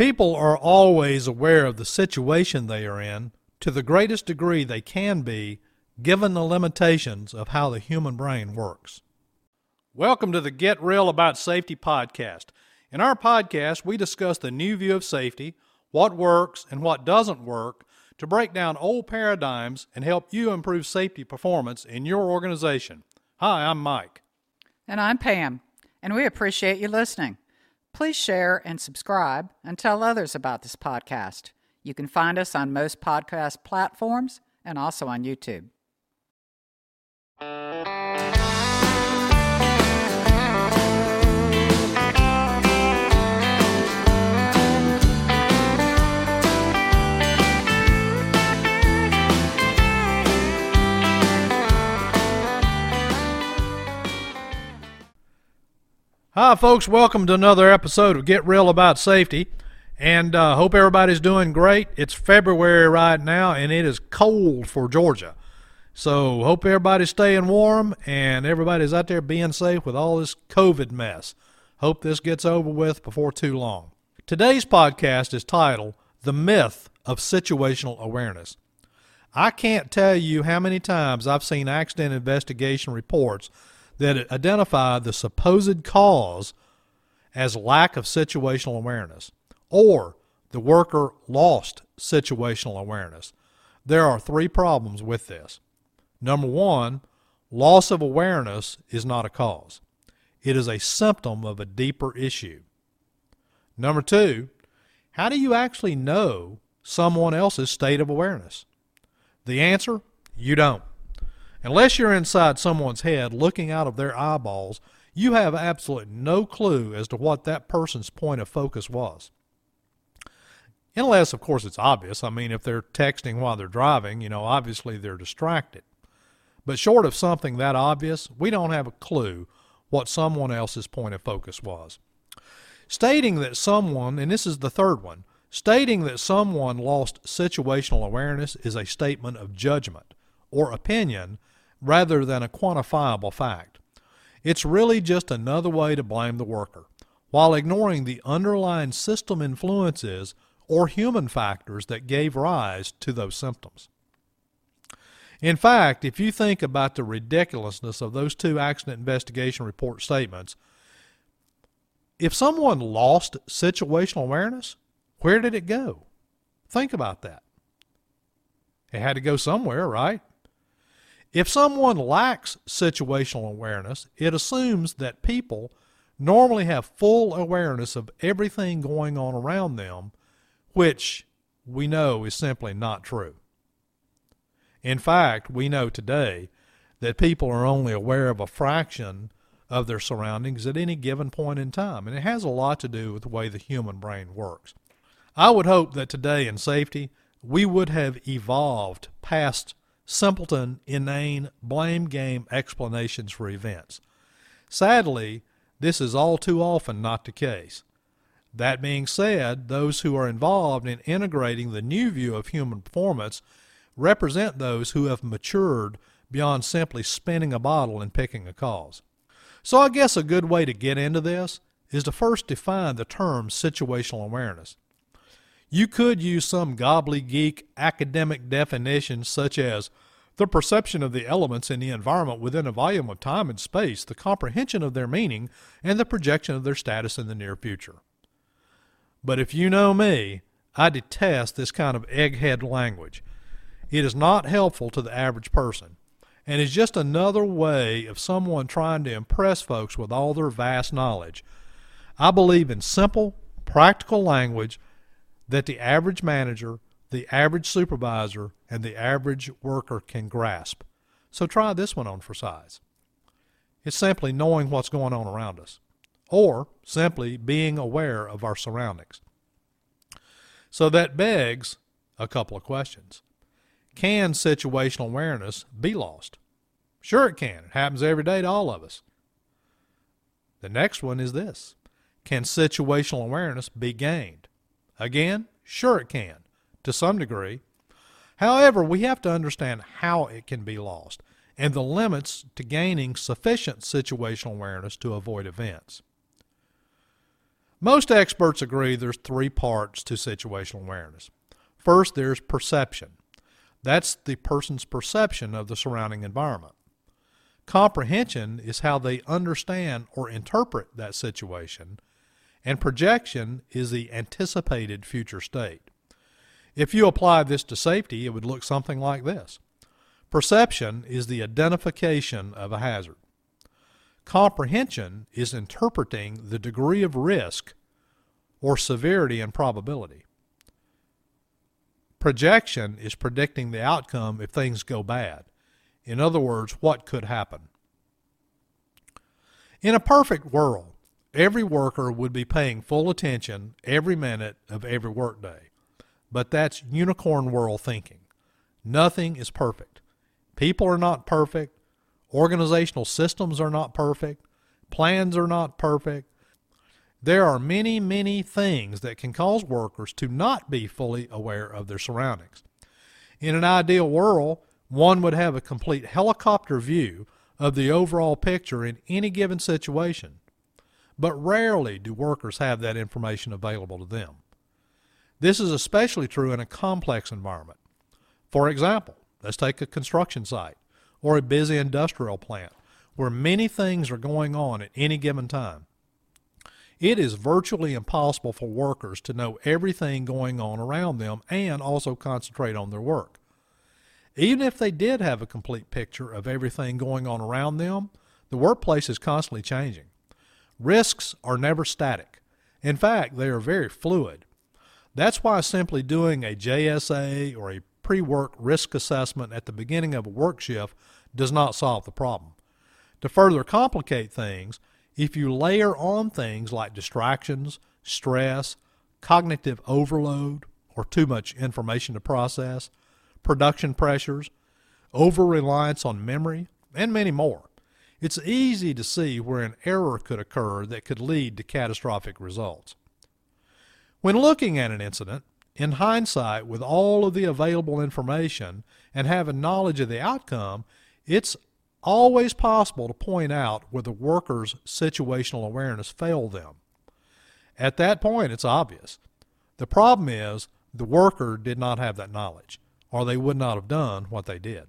People are always aware of the situation they are in to the greatest degree they can be given the limitations of how the human brain works. Welcome to the Get Real About Safety podcast. In our podcast, we discuss the new view of safety, what works and what doesn't work, to break down old paradigms and help you improve safety performance in your organization. Hi, I'm Mike. And I'm Pam, and we appreciate you listening. Please share and subscribe and tell others about this podcast. You can find us on most podcast platforms and also on YouTube. Hi, folks. Welcome to another episode of Get Real About Safety. And uh, hope everybody's doing great. It's February right now, and it is cold for Georgia. So hope everybody's staying warm and everybody's out there being safe with all this COVID mess. Hope this gets over with before too long. Today's podcast is titled The Myth of Situational Awareness. I can't tell you how many times I've seen accident investigation reports that it identify the supposed cause as lack of situational awareness or the worker lost situational awareness. There are three problems with this. Number one, loss of awareness is not a cause. It is a symptom of a deeper issue. Number two, how do you actually know someone else's state of awareness? The answer, you don't. Unless you're inside someone's head looking out of their eyeballs, you have absolutely no clue as to what that person's point of focus was. Unless, of course, it's obvious. I mean, if they're texting while they're driving, you know, obviously they're distracted. But short of something that obvious, we don't have a clue what someone else's point of focus was. Stating that someone, and this is the third one, stating that someone lost situational awareness is a statement of judgment or opinion rather than a quantifiable fact. It's really just another way to blame the worker, while ignoring the underlying system influences or human factors that gave rise to those symptoms. In fact, if you think about the ridiculousness of those two accident investigation report statements, if someone lost situational awareness, where did it go? Think about that. It had to go somewhere, right? If someone lacks situational awareness, it assumes that people normally have full awareness of everything going on around them, which we know is simply not true. In fact, we know today that people are only aware of a fraction of their surroundings at any given point in time, and it has a lot to do with the way the human brain works. I would hope that today in safety, we would have evolved past simpleton, inane, blame game explanations for events. Sadly, this is all too often not the case. That being said, those who are involved in integrating the new view of human performance represent those who have matured beyond simply spinning a bottle and picking a cause. So I guess a good way to get into this is to first define the term situational awareness. You could use some gobbledygook academic definition such as the perception of the elements in the environment within a volume of time and space, the comprehension of their meaning, and the projection of their status in the near future. But if you know me, I detest this kind of egghead language. It is not helpful to the average person, and is just another way of someone trying to impress folks with all their vast knowledge. I believe in simple, practical language that the average manager, the average supervisor, and the average worker can grasp. So try this one on for size. It's simply knowing what's going on around us, or simply being aware of our surroundings. So that begs a couple of questions. Can situational awareness be lost? Sure, it can. It happens every day to all of us. The next one is this Can situational awareness be gained? Again, sure it can, to some degree. However, we have to understand how it can be lost and the limits to gaining sufficient situational awareness to avoid events. Most experts agree there's three parts to situational awareness. First, there's perception. That's the person's perception of the surrounding environment. Comprehension is how they understand or interpret that situation, and projection is the anticipated future state. If you apply this to safety, it would look something like this. Perception is the identification of a hazard. Comprehension is interpreting the degree of risk or severity and probability. Projection is predicting the outcome if things go bad. In other words, what could happen. In a perfect world, every worker would be paying full attention every minute of every workday. But that's unicorn world thinking. Nothing is perfect. People are not perfect. Organizational systems are not perfect. Plans are not perfect. There are many, many things that can cause workers to not be fully aware of their surroundings. In an ideal world, one would have a complete helicopter view of the overall picture in any given situation, but rarely do workers have that information available to them. This is especially true in a complex environment. For example, let's take a construction site or a busy industrial plant where many things are going on at any given time. It is virtually impossible for workers to know everything going on around them and also concentrate on their work. Even if they did have a complete picture of everything going on around them, the workplace is constantly changing. Risks are never static. In fact, they are very fluid. That's why simply doing a JSA or a pre work risk assessment at the beginning of a work shift does not solve the problem. To further complicate things, if you layer on things like distractions, stress, cognitive overload, or too much information to process, production pressures, over reliance on memory, and many more, it's easy to see where an error could occur that could lead to catastrophic results. When looking at an incident, in hindsight, with all of the available information and having knowledge of the outcome, it's always possible to point out where the worker's situational awareness failed them. At that point, it's obvious. The problem is the worker did not have that knowledge, or they would not have done what they did.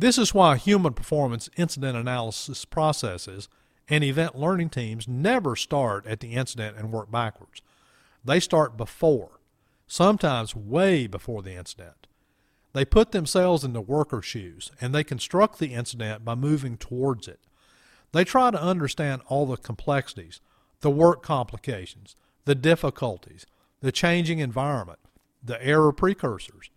This is why human performance incident analysis processes and event learning teams never start at the incident and work backwards. They start before, sometimes way before the incident. They put themselves in the worker's shoes and they construct the incident by moving towards it. They try to understand all the complexities, the work complications, the difficulties, the changing environment, the error precursors,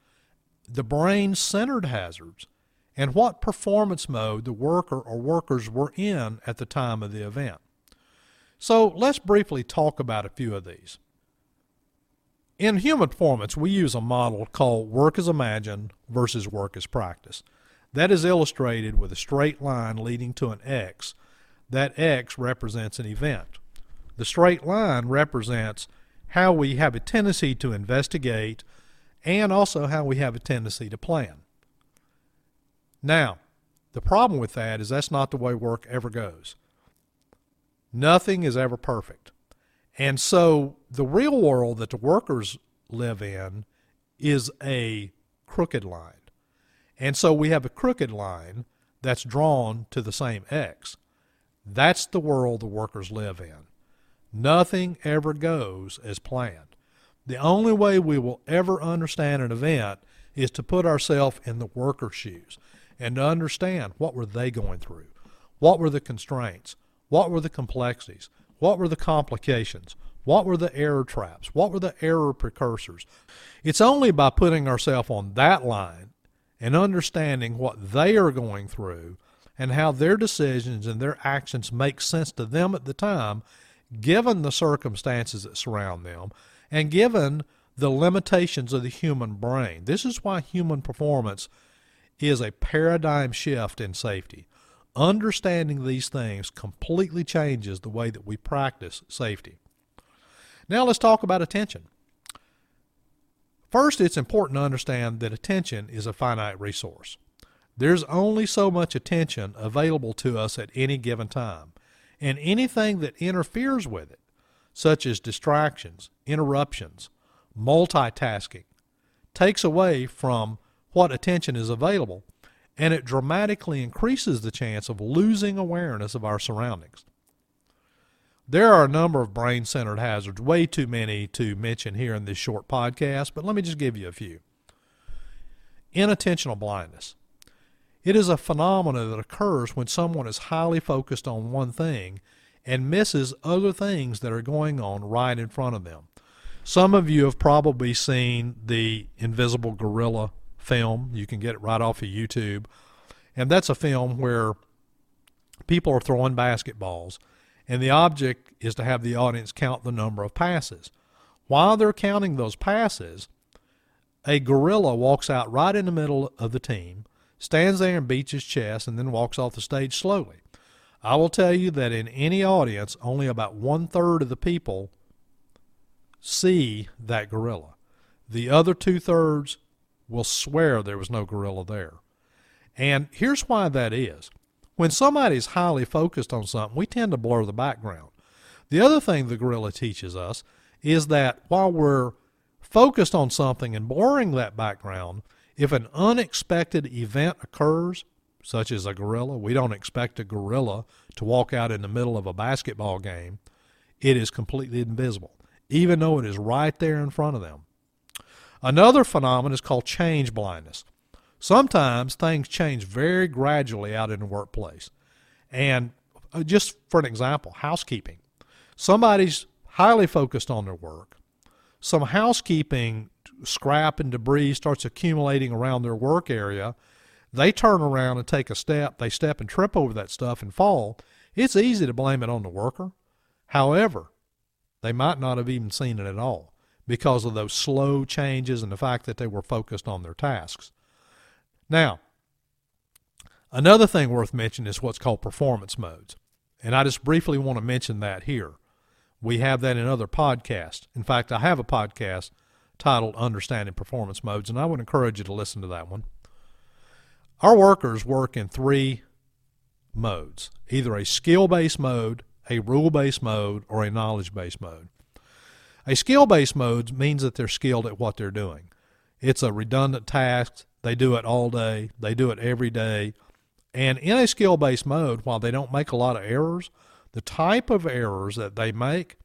the brain centered hazards, and what performance mode the worker or workers were in at the time of the event. So let's briefly talk about a few of these. In human performance, we use a model called work as imagined versus work as practiced. That is illustrated with a straight line leading to an X. That X represents an event. The straight line represents how we have a tendency to investigate and also how we have a tendency to plan. Now, the problem with that is that's not the way work ever goes. Nothing is ever perfect. And so the real world that the workers live in is a crooked line. And so we have a crooked line that's drawn to the same X. That's the world the workers live in. Nothing ever goes as planned. The only way we will ever understand an event is to put ourselves in the worker's shoes and to understand what were they going through? What were the constraints? What were the complexities? What were the complications? What were the error traps? What were the error precursors? It's only by putting ourselves on that line and understanding what they are going through and how their decisions and their actions make sense to them at the time, given the circumstances that surround them, and given the limitations of the human brain. This is why human performance is a paradigm shift in safety. Understanding these things completely changes the way that we practice safety. Now let's talk about attention. First, it's important to understand that attention is a finite resource. There's only so much attention available to us at any given time. and anything that interferes with it, such as distractions, interruptions, multitasking, takes away from what attention is available, and it dramatically increases the chance of losing awareness of our surroundings. There are a number of brain centered hazards, way too many to mention here in this short podcast, but let me just give you a few. Inattentional blindness. It is a phenomenon that occurs when someone is highly focused on one thing and misses other things that are going on right in front of them. Some of you have probably seen the Invisible Gorilla film. You can get it right off of YouTube. And that's a film where people are throwing basketballs, and the object is to have the audience count the number of passes. While they're counting those passes, a gorilla walks out right in the middle of the team, stands there and beats his chest, and then walks off the stage slowly. I will tell you that in any audience, only about one third of the people see that gorilla. The other two thirds will swear there was no gorilla there. And here's why that is. When somebody's highly focused on something, we tend to blur the background. The other thing the gorilla teaches us is that while we're focused on something and blurring that background, if an unexpected event occurs, such as a gorilla, we don't expect a gorilla to walk out in the middle of a basketball game, it is completely invisible, even though it is right there in front of them. Another phenomenon is called change blindness. Sometimes things change very gradually out in the workplace. And uh, just for an example, housekeeping. Somebody's highly focused on their work. Some housekeeping scrap and debris starts accumulating around their work area. They turn around and take a step. They step and trip over that stuff and fall. It's easy to blame it on the worker. However, they might not have even seen it at all because of those slow changes and the fact that they were focused on their tasks. Now, another thing worth mentioning is what's called performance modes. And I just briefly want to mention that here. We have that in other podcasts. In fact, I have a podcast titled Understanding Performance Modes, and I would encourage you to listen to that one. Our workers work in three modes either a skill based mode, a rule based mode, or a knowledge based mode. A skill based mode means that they're skilled at what they're doing. It's a redundant task they do it all day, they do it every day. And in a skill based mode, while they don't make a lot of errors, the type of errors that they make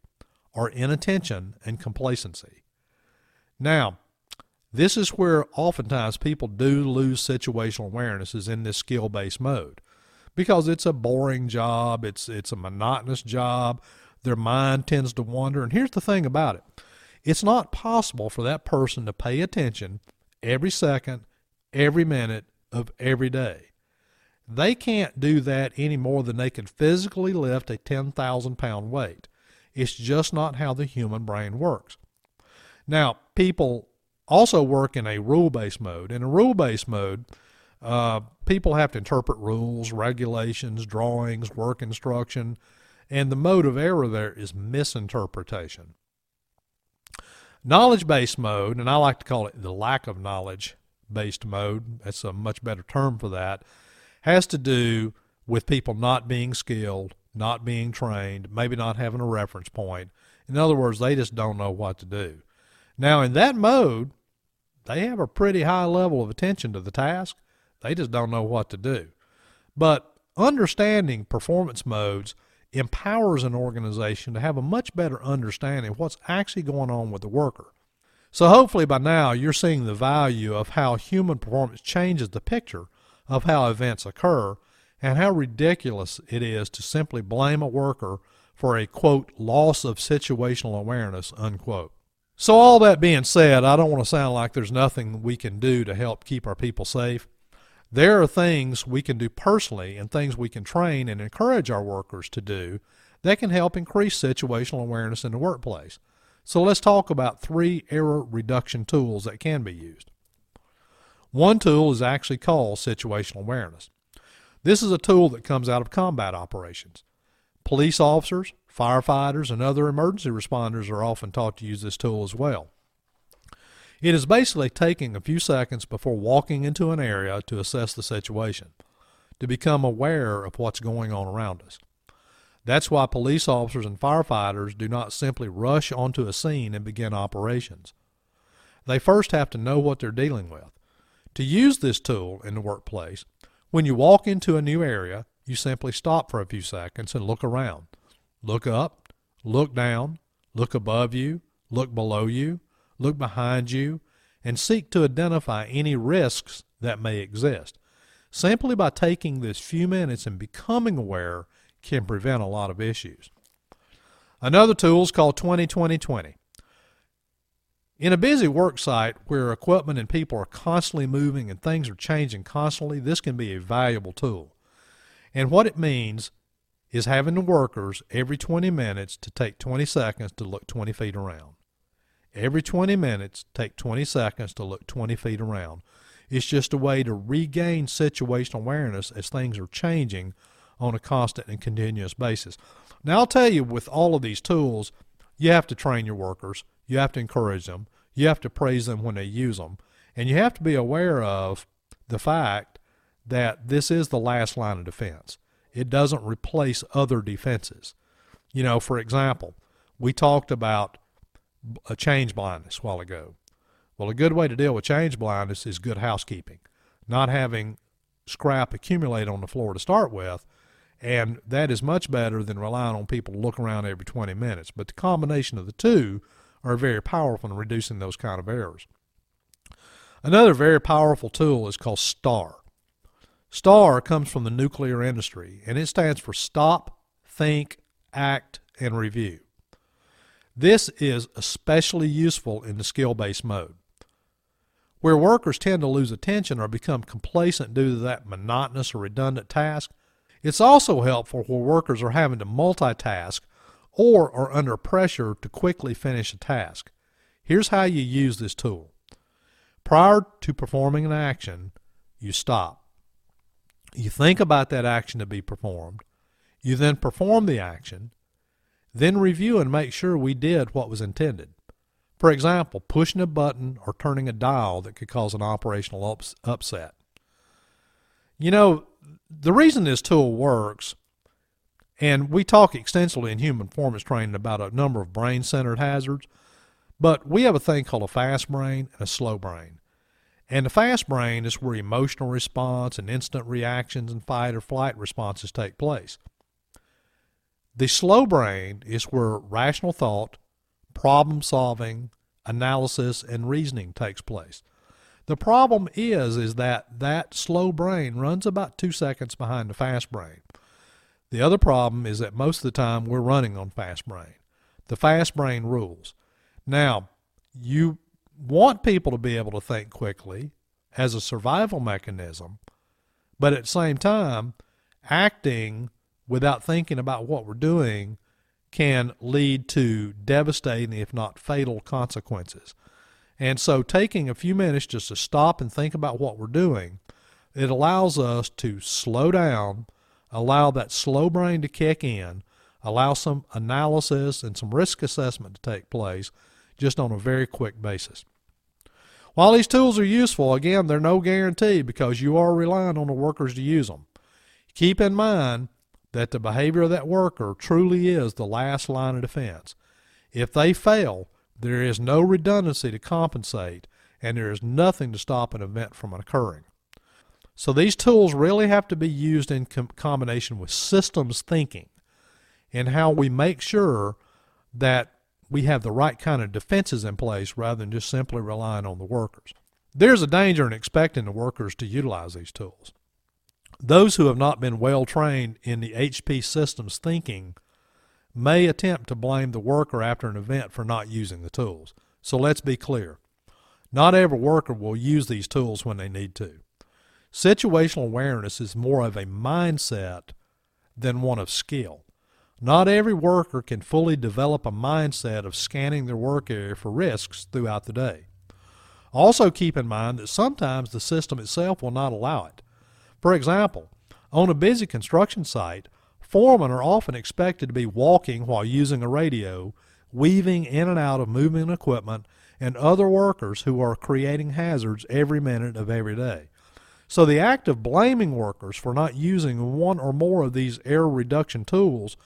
are inattention and complacency. Now, this is where oftentimes people do lose situational awareness is in this skill based mode because it's a boring job, it's it's a monotonous job, their mind tends to wander. And here's the thing about it. It's not possible for that person to pay attention every second every minute of every day. They can't do that any more than they can physically lift a 10,000 pound weight. It's just not how the human brain works. Now, people also work in a rule based mode. In a rule based mode, uh, people have to interpret rules, regulations, drawings, work instruction, and the mode of error there is misinterpretation. Knowledge based mode, and I like to call it the lack of knowledge based mode, that's a much better term for that, has to do with people not being skilled, not being trained, maybe not having a reference point. In other words, they just don't know what to do. Now, in that mode, they have a pretty high level of attention to the task. They just don't know what to do. But understanding performance modes empowers an organization to have a much better understanding of what's actually going on with the worker. So hopefully by now you're seeing the value of how human performance changes the picture of how events occur and how ridiculous it is to simply blame a worker for a quote loss of situational awareness unquote. So all that being said, I don't want to sound like there's nothing we can do to help keep our people safe. There are things we can do personally and things we can train and encourage our workers to do that can help increase situational awareness in the workplace. So let's talk about three error reduction tools that can be used. One tool is actually called situational awareness. This is a tool that comes out of combat operations. Police officers, firefighters, and other emergency responders are often taught to use this tool as well. It is basically taking a few seconds before walking into an area to assess the situation, to become aware of what's going on around us. That's why police officers and firefighters do not simply rush onto a scene and begin operations. They first have to know what they're dealing with. To use this tool in the workplace, when you walk into a new area, you simply stop for a few seconds and look around. Look up, look down, look above you, look below you, look behind you, and seek to identify any risks that may exist. Simply by taking this few minutes and becoming aware can prevent a lot of issues. Another tool is called 202020. In a busy work site where equipment and people are constantly moving and things are changing constantly, this can be a valuable tool. And what it means is having the workers every 20 minutes to take 20 seconds to look 20 feet around. Every 20 minutes, take 20 seconds to look 20 feet around. It's just a way to regain situational awareness as things are changing on a constant and continuous basis. Now, I'll tell you, with all of these tools, you have to train your workers, you have to encourage them, you have to praise them when they use them, and you have to be aware of the fact that this is the last line of defense. It doesn't replace other defenses. You know, for example, we talked about a change blindness a while ago. Well, a good way to deal with change blindness is good housekeeping, not having scrap accumulate on the floor to start with, and that is much better than relying on people to look around every 20 minutes. But the combination of the two are very powerful in reducing those kind of errors. Another very powerful tool is called STAR. STAR comes from the nuclear industry, and it stands for Stop, Think, Act, and Review. This is especially useful in the skill-based mode. Where workers tend to lose attention or become complacent due to that monotonous or redundant task, it's also helpful where workers are having to multitask or are under pressure to quickly finish a task. Here's how you use this tool. Prior to performing an action, you stop. You think about that action to be performed. You then perform the action, then review and make sure we did what was intended. For example, pushing a button or turning a dial that could cause an operational ups upset. You know, the reason this tool works, and we talk extensively in human performance training about a number of brain centered hazards, but we have a thing called a fast brain and a slow brain. And the fast brain is where emotional response and instant reactions and fight or flight responses take place. The slow brain is where rational thought, problem solving, analysis, and reasoning takes place. The problem is is that that slow brain runs about two seconds behind the fast brain. The other problem is that most of the time we're running on fast brain. The fast brain rules. Now, you want people to be able to think quickly as a survival mechanism, but at the same time, acting without thinking about what we're doing can lead to devastating, if not fatal, consequences. And so taking a few minutes just to stop and think about what we're doing, it allows us to slow down, allow that slow brain to kick in, allow some analysis and some risk assessment to take place just on a very quick basis. While these tools are useful, again, they're no guarantee because you are relying on the workers to use them. Keep in mind that the behavior of that worker truly is the last line of defense. If they fail, there is no redundancy to compensate, and there is nothing to stop an event from occurring. So these tools really have to be used in com combination with systems thinking and how we make sure that we have the right kind of defenses in place rather than just simply relying on the workers. There's a danger in expecting the workers to utilize these tools. Those who have not been well trained in the HP systems thinking may attempt to blame the worker after an event for not using the tools. So let's be clear. Not every worker will use these tools when they need to. Situational awareness is more of a mindset than one of skill. Not every worker can fully develop a mindset of scanning their work area for risks throughout the day. Also keep in mind that sometimes the system itself will not allow it. For example, on a busy construction site, Foremen are often expected to be walking while using a radio, weaving in and out of moving equipment, and other workers who are creating hazards every minute of every day. So the act of blaming workers for not using one or more of these error reduction tools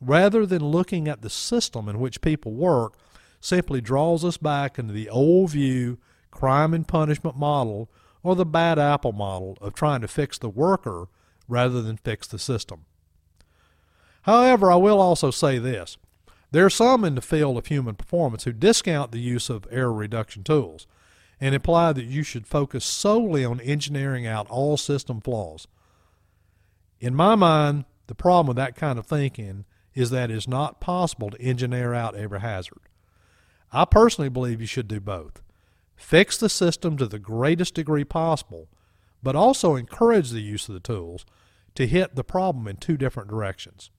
rather than looking at the system in which people work, simply draws us back into the old view, crime and punishment model, or the bad apple model of trying to fix the worker rather than fix the system. However, I will also say this. There are some in the field of human performance who discount the use of error reduction tools and imply that you should focus solely on engineering out all system flaws. In my mind, the problem with that kind of thinking is that it's not possible to engineer out every hazard. I personally believe you should do both. Fix the system to the greatest degree possible, but also encourage the use of the tools to hit the problem in two different directions.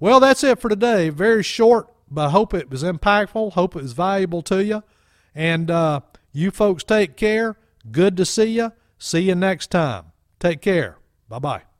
Well, that's it for today. Very short, but I hope it was impactful. Hope it was valuable to you. And uh, you folks take care. Good to see you. See you next time. Take care. Bye bye.